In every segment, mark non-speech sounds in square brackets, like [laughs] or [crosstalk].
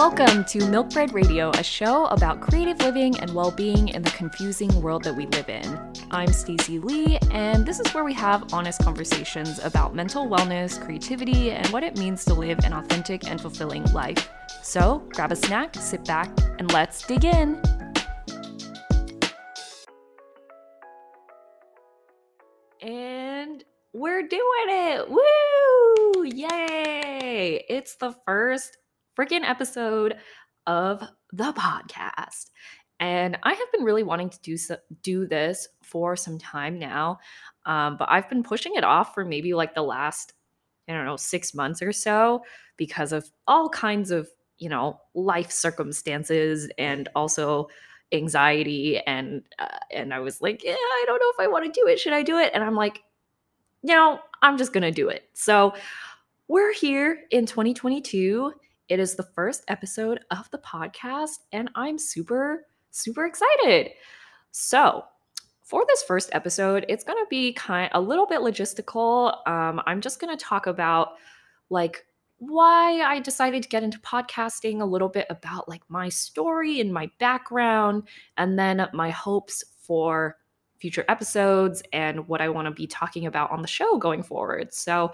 Welcome to Milkbread Radio, a show about creative living and well-being in the confusing world that we live in. I'm Stacy Li, and this is where we have honest conversations about mental wellness, creativity, and what it means to live an authentic and fulfilling life. So, grab a snack, sit back, and let's dig in. And we're doing it! Woo! Yay! It's the first freaking episode of the podcast. And I have been really wanting to do so, do this for some time now, um, but I've been pushing it off for maybe like the last, I don't know, six months or so because of all kinds of you know life circumstances and also anxiety and uh, and I was like, yeah, I don't know if I want to do it. Should I do it? And I'm like, you know, I'm just gonna do it. So we're here in 2022 it is the first episode of the podcast, and I'm super, super excited. So, for this first episode, it's going to be kind a little bit logistical. Um, I'm just going to talk about like why I decided to get into podcasting, a little bit about like my story and my background, and then my hopes for future episodes and what I want to be talking about on the show going forward. So,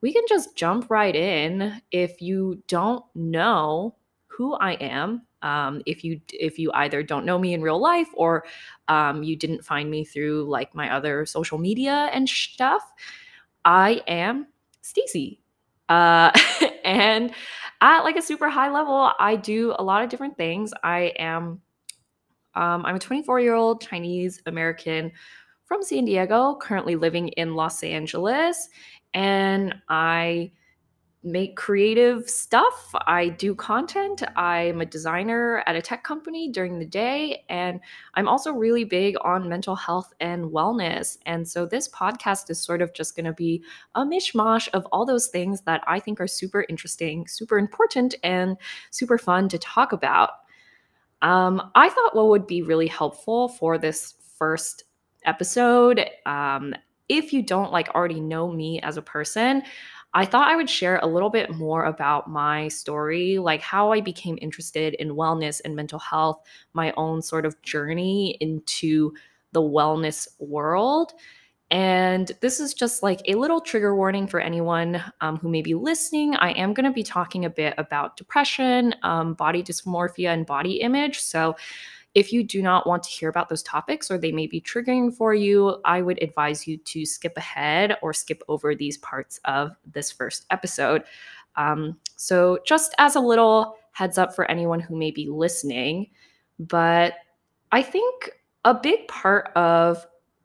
we can just jump right in. If you don't know who I am, um, if you if you either don't know me in real life or um, you didn't find me through like my other social media and stuff, I am Stacy. Uh, [laughs] and at like a super high level, I do a lot of different things. I am um, I'm a 24 year old Chinese American from San Diego, currently living in Los Angeles and I make creative stuff. I do content. I'm a designer at a tech company during the day. And I'm also really big on mental health and wellness. And so this podcast is sort of just going to be a mishmash of all those things that I think are super interesting, super important, and super fun to talk about. Um, I thought what would be really helpful for this first episode um, if you don't like already know me as a person, I thought I would share a little bit more about my story, like how I became interested in wellness and mental health, my own sort of journey into the wellness world. And this is just like a little trigger warning for anyone um, who may be listening. I am going to be talking a bit about depression, um, body dysmorphia, and body image. So, if you do not want to hear about those topics or they may be triggering for you, I would advise you to skip ahead or skip over these parts of this first episode. Um, so, just as a little heads up for anyone who may be listening, but I think a big part of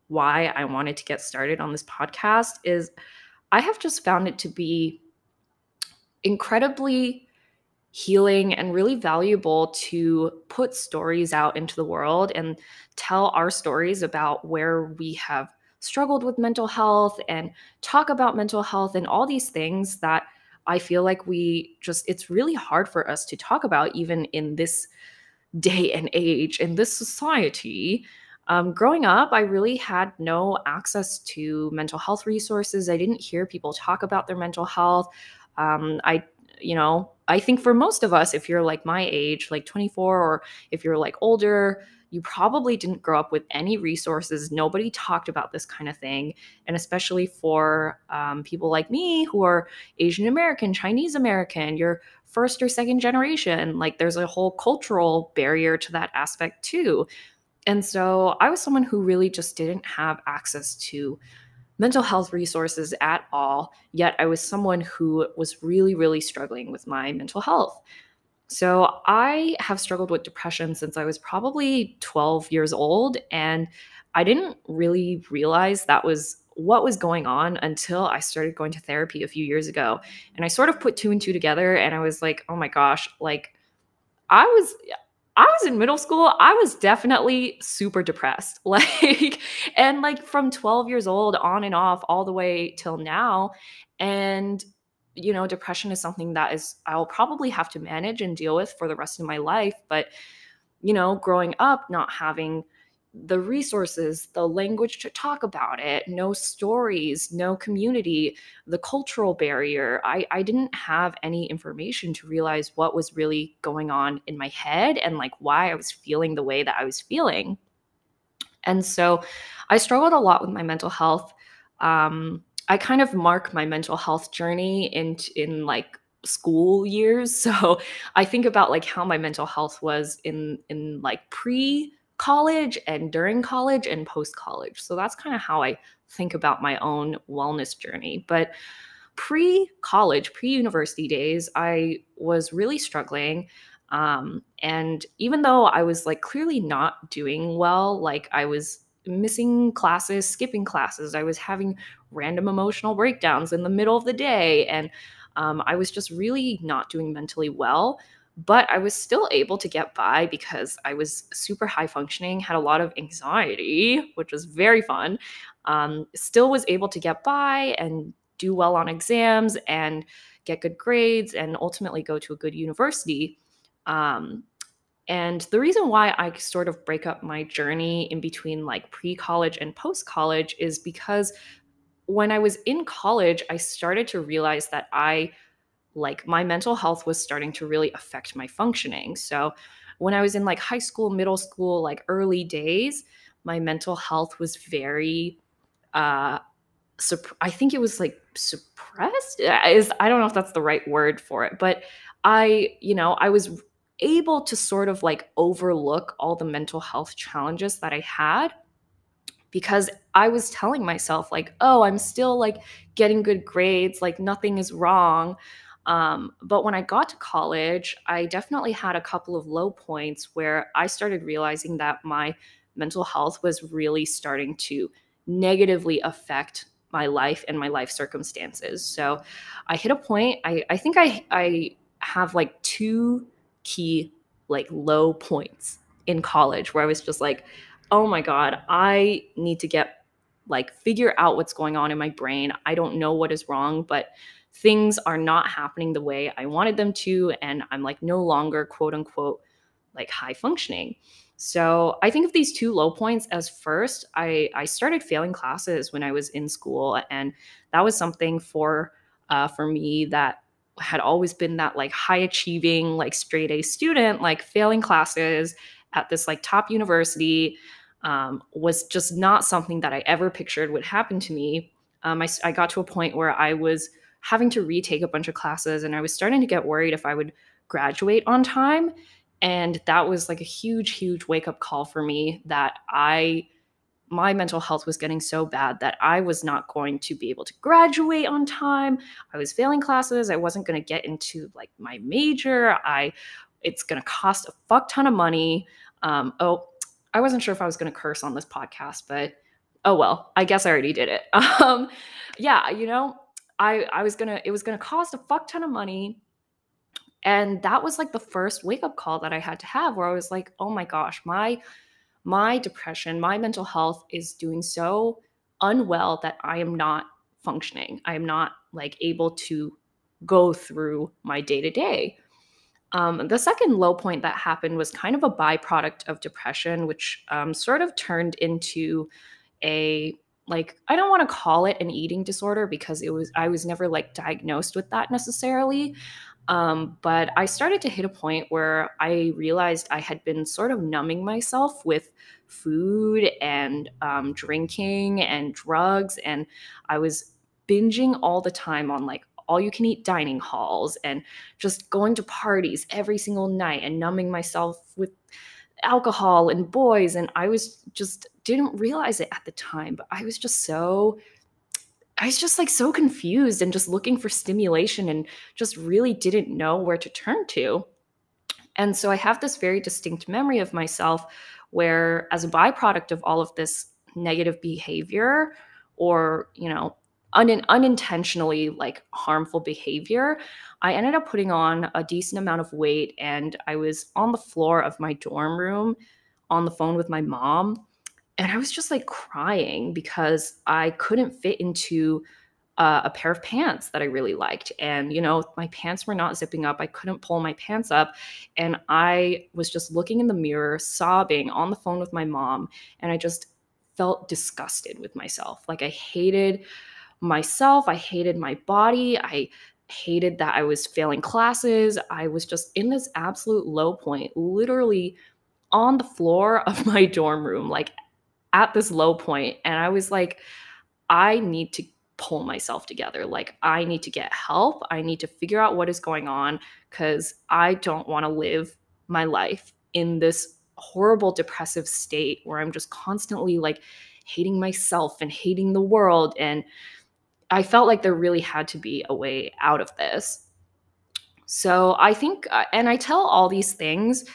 why I wanted to get started on this podcast is I have just found it to be incredibly healing and really valuable to put stories out into the world and tell our stories about where we have struggled with mental health and talk about mental health and all these things that I feel like we just, it's really hard for us to talk about, even in this day and age, in this society. Um, growing up, I really had no access to mental health resources. I didn't hear people talk about their mental health. Um, I you know, I think for most of us, if you're like my age, like 24, or if you're like older, you probably didn't grow up with any resources. Nobody talked about this kind of thing. And especially for um, people like me who are Asian American, Chinese American, you're first or second generation, like there's a whole cultural barrier to that aspect too. And so I was someone who really just didn't have access to mental health resources at all, yet I was someone who was really, really struggling with my mental health. So I have struggled with depression since I was probably 12 years old. And I didn't really realize that was what was going on until I started going to therapy a few years ago. And I sort of put two and two together and I was like, oh my gosh, like I was I was in middle school, I was definitely super depressed. [laughs] Like, and like from 12 years old on and off all the way till now. And, you know, depression is something that is, I'll probably have to manage and deal with for the rest of my life. But, you know, growing up, not having the resources, the language to talk about it, no stories, no community, the cultural barrier. I, I didn't have any information to realize what was really going on in my head and like why I was feeling the way that I was feeling. And so I struggled a lot with my mental health. Um, I kind of mark my mental health journey in in like school years. [laughs] So I think about like how my mental health was in in like pre college and during college and post college. So that's kind of how I think about my own wellness journey. But pre college, pre university days, I was really struggling. Um, and even though I was like clearly not doing well, like I was missing classes, skipping classes, I was having random emotional breakdowns in the middle of the day. And um, I was just really not doing mentally well but I was still able to get by because I was super high functioning, had a lot of anxiety, which was very fun. Um, still was able to get by and do well on exams and get good grades and ultimately go to a good university. Um, and the reason why I sort of break up my journey in between like pre college and post college is because when I was in college, I started to realize that I like my mental health was starting to really affect my functioning. So when I was in like high school, middle school, like early days, my mental health was very uh I think it was like suppressed is I don't know if that's the right word for it, but I, you know, I was able to sort of like overlook all the mental health challenges that I had because I was telling myself like, "Oh, I'm still like getting good grades, like nothing is wrong." Um, but when I got to college, I definitely had a couple of low points where I started realizing that my mental health was really starting to negatively affect my life and my life circumstances. So I hit a point, I, I think I, I have like two key like low points in college where I was just like, oh my God, I need to get like figure out what's going on in my brain. I don't know what is wrong, but things are not happening the way I wanted them to. And I'm like no longer quote unquote like high functioning. So I think of these two low points as first, I, I started failing classes when I was in school. And that was something for uh, for me that had always been that like high achieving, like straight A student, like failing classes at this like top university um, was just not something that I ever pictured would happen to me. Um, I, I got to a point where I was having to retake a bunch of classes and I was starting to get worried if I would graduate on time. And that was like a huge, huge wake up call for me that I, my mental health was getting so bad that I was not going to be able to graduate on time. I was failing classes. I wasn't going to get into like my major. I, it's going to cost a fuck ton of money. Um, oh, I wasn't sure if I was going to curse on this podcast, but oh well, I guess I already did it. [laughs] Um, yeah, you know, I I was gonna it was gonna cost a fuck ton of money. And that was like the first wake up call that I had to have where I was like, oh my gosh, my my depression, my mental health is doing so unwell that I am not functioning. I am not like able to go through my day to day. The second low point that happened was kind of a byproduct of depression, which um, sort of turned into a like I don't want to call it an eating disorder because it was I was never like diagnosed with that necessarily. Um, but I started to hit a point where I realized I had been sort of numbing myself with food and um, drinking and drugs, and I was binging all the time on like all you can eat dining halls and just going to parties every single night and numbing myself with alcohol and boys and I was just didn't realize it at the time but I was just so I was just like so confused and just looking for stimulation and just really didn't know where to turn to. And so I have this very distinct memory of myself where as a byproduct of all of this negative behavior or, you know, un- unintentionally like harmful behavior, I ended up putting on a decent amount of weight and I was on the floor of my dorm room on the phone with my mom. And I was just like crying because I couldn't fit into uh, a pair of pants that I really liked. And, you know, my pants were not zipping up. I couldn't pull my pants up. And I was just looking in the mirror, sobbing on the phone with my mom. And I just felt disgusted with myself. Like I hated myself. I hated my body. I hated that I was failing classes. I was just in this absolute low point, literally on the floor of [laughs] my dorm room, like at this low. And I was like, I need to pull myself together. Like, I need to get help. I need to figure out what is going on because I don't want to live my life in this horrible depressive state where I'm just constantly like hating myself and hating the world. And I felt like there really had to be a way out of this. So I think, uh, and I tell all these things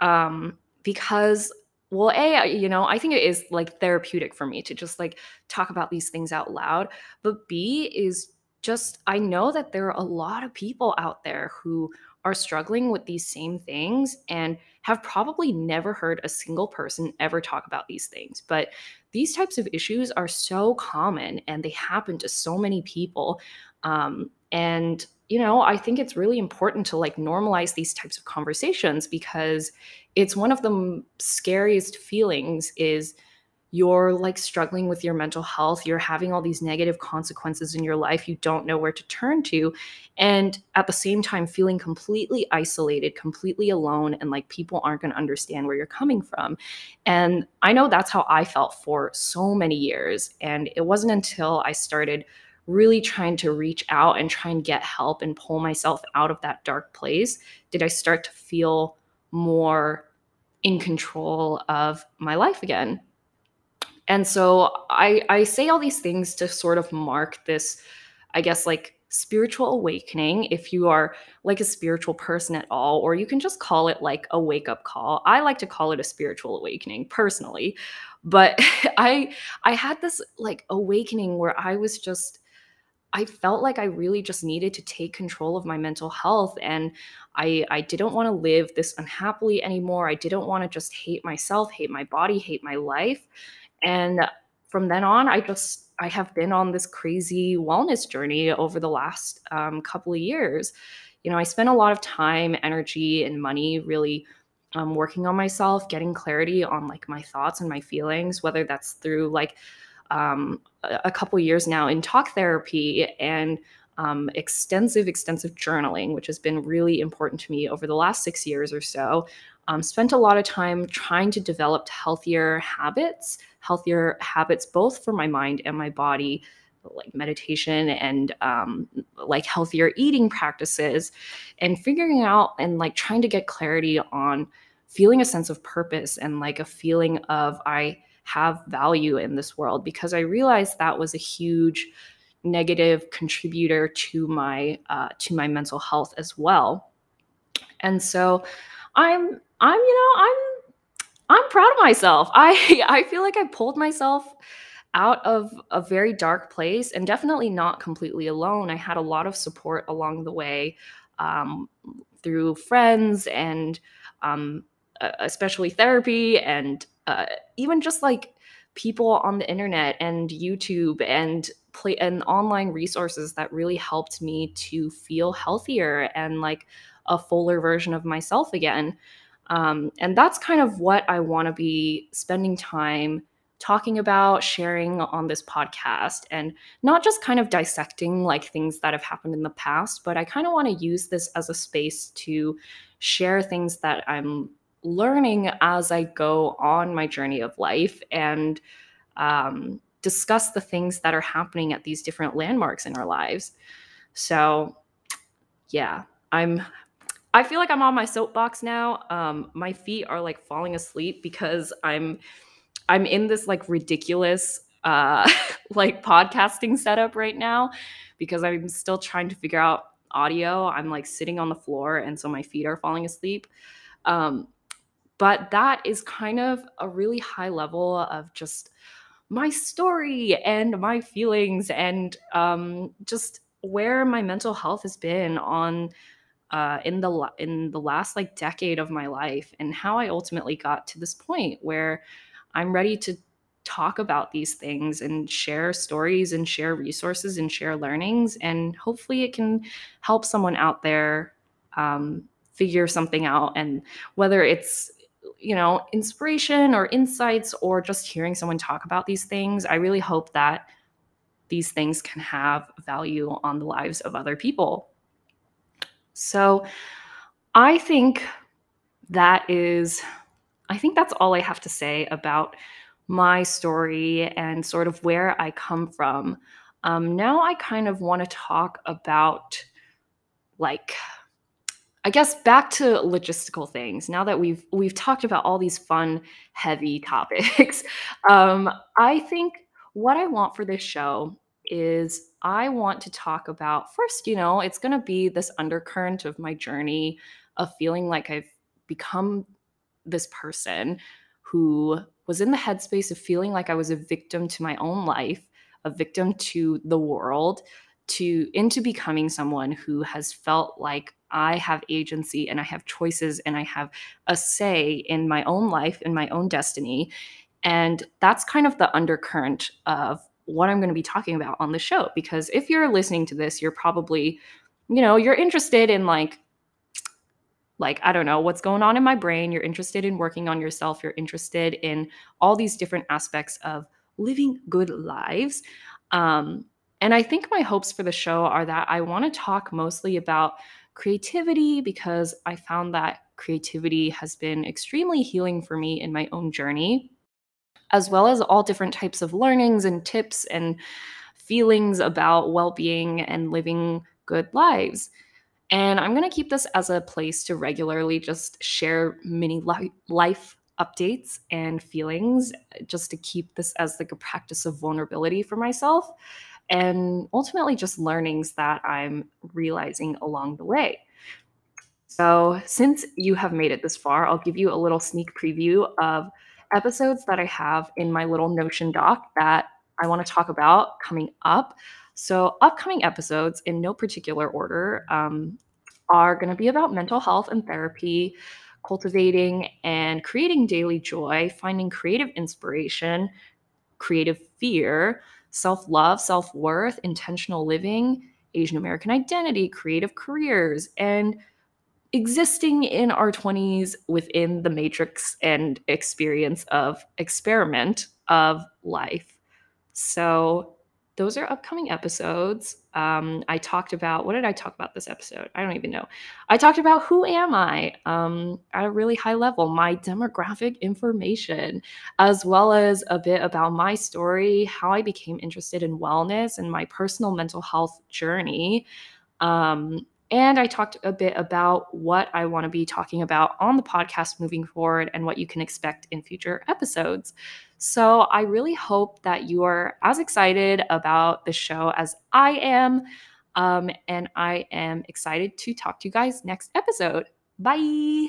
um, because well a you know i think it is like therapeutic for me to just like talk about these things out loud but b is just i know that there are a lot of people out there who are struggling with these same things and have probably never heard a single person ever talk about these things but these types of issues are so common and they happen to so many people um, and you know i think it's really important to like normalize these types of conversations because it's one of the scariest feelings is you're like struggling with your mental health you're having all these negative consequences in your life you don't know where to turn to and at the same time feeling completely isolated completely alone and like people aren't going to understand where you're coming from. And i know that's how i felt for so many years and it wasn't until i started really trying to reach out and try and get help and pull myself out of that dark place did i start to feel more in control of my life again. And so I, I say all these things to sort of mark this, I guess, like spiritual awakening if you are like a spiritual person at all, or you can just call it like a wake up call. I like to call it a spiritual awakening personally. But [laughs] I I had this like awakening where I was just I felt like I really just needed to take control of my mental health and I I didn't want to live this unhappily anymore. I didn't want to just hate myself, hate my body, hate my life. And from then on, I just I have been on this crazy wellness journey over the last um, couple of years. You know, I spent a lot of time, energy, and money really um, working on myself, getting clarity on like my thoughts and my feelings, whether that's through like um, a couple years now in talk therapy and um, extensive, extensive journaling, which has been really important to me over the last six years or so. Um, spent a lot of time trying to develop healthier habits, healthier habits both for my mind and my body, like meditation and um, like healthier eating practices, and figuring out and like trying to get clarity on feeling a sense of purpose and like a feeling of I have value in this world because I realized that was a huge negative contributor to my uh, to my mental health as well. And so I'm I'm you know I'm I'm proud of myself. I [laughs] I feel like I pulled myself out of a very dark place and definitely not completely alone. I had a lot of support along the way um, through friends and um, especially therapy and uh, even just like people on the internet and YouTube and play and online resources that really helped me to feel healthier and like a fuller version of myself again. Um, and that's kind of what I want to be spending time talking about, sharing on this podcast, and not just kind of dissecting like things that have happened in the past, but I kind of want to use this as a space to share things that I'm learning as I go on my journey of life and um, discuss the things that are happening at these different landmarks in our lives. So, yeah, I'm. I feel like I'm on my soapbox now. Um, my feet are like falling asleep because I'm, I'm in this like ridiculous uh, [laughs] like podcasting setup right now because I'm still trying to figure out audio. I'm like sitting on the floor, and so my feet are falling asleep. Um, but that is kind of a really high level of just my story and my feelings and um, just where my mental health has been on uh, in the in the last like decade of my life and how I ultimately got to this point where I'm ready to talk about these things and share stories and share resources and share learnings. And hopefully, it can help someone out there um, figure something out. And whether it's you know, inspiration or insights or just hearing someone talk about these things, I really hope that these things can have value on the lives of other people. So I think that is, I think that's all I have to say about my story and sort of where I come from. Um, now I kind of want to talk about like I guess back to logistical things. Now that we've we've talked about all these fun, heavy [laughs] topics, um, I think what I want for this show is I want to talk about first, you know, it's going to be this undercurrent of my journey of feeling like I've become this person who was in the headspace of feeling like I was a victim to my own life, a victim to the world, to into becoming someone who has felt like I have agency and I have choices and I have a say in my own life, in my own destiny. And that's kind of the undercurrent of what I'm going to be talking about on the show. Because if you're listening to this, you're probably, you know, you're interested in like, like, I don't know, what's going on in my brain. You're interested in working on yourself. You're interested in all these different aspects of living good lives. Um, and I think my hopes for the show are that I want to talk mostly about creativity because I found that creativity has been extremely healing for me in my own journey, as well as all different types of learnings and tips and feelings about well being and living good lives. And I'm going to keep this as a place to regularly just share mini life updates and feelings, just to keep this as like a practice of vulnerability for myself and ultimately just learnings that I'm realizing along the way. So, since you have made it this far, I'll give you a little sneak preview of episodes that I have in my little Notion doc that I want to talk about coming up. So, upcoming episodes, in no particular order, um, are going to be about mental health and therapy, cultivating and creating daily joy, finding creative inspiration, creative fear, self love, self worth, intentional living, Asian American identity, creative careers, and existing in our 20s within the matrix and experience of experiment of life. So, those are upcoming episodes. Um, I talked about what did I talk about this episode? I don't even know. I talked about who am I um, at a really high level, my demographic information, as well as a bit about my story, how I became interested in wellness, and my personal mental health journey. Um, and I talked a bit about what I want to be talking about on the podcast moving forward and what you can expect in future episodes. So I really hope that you are as excited about the show as I am. Um, and I am excited to talk to you guys next episode. Bye.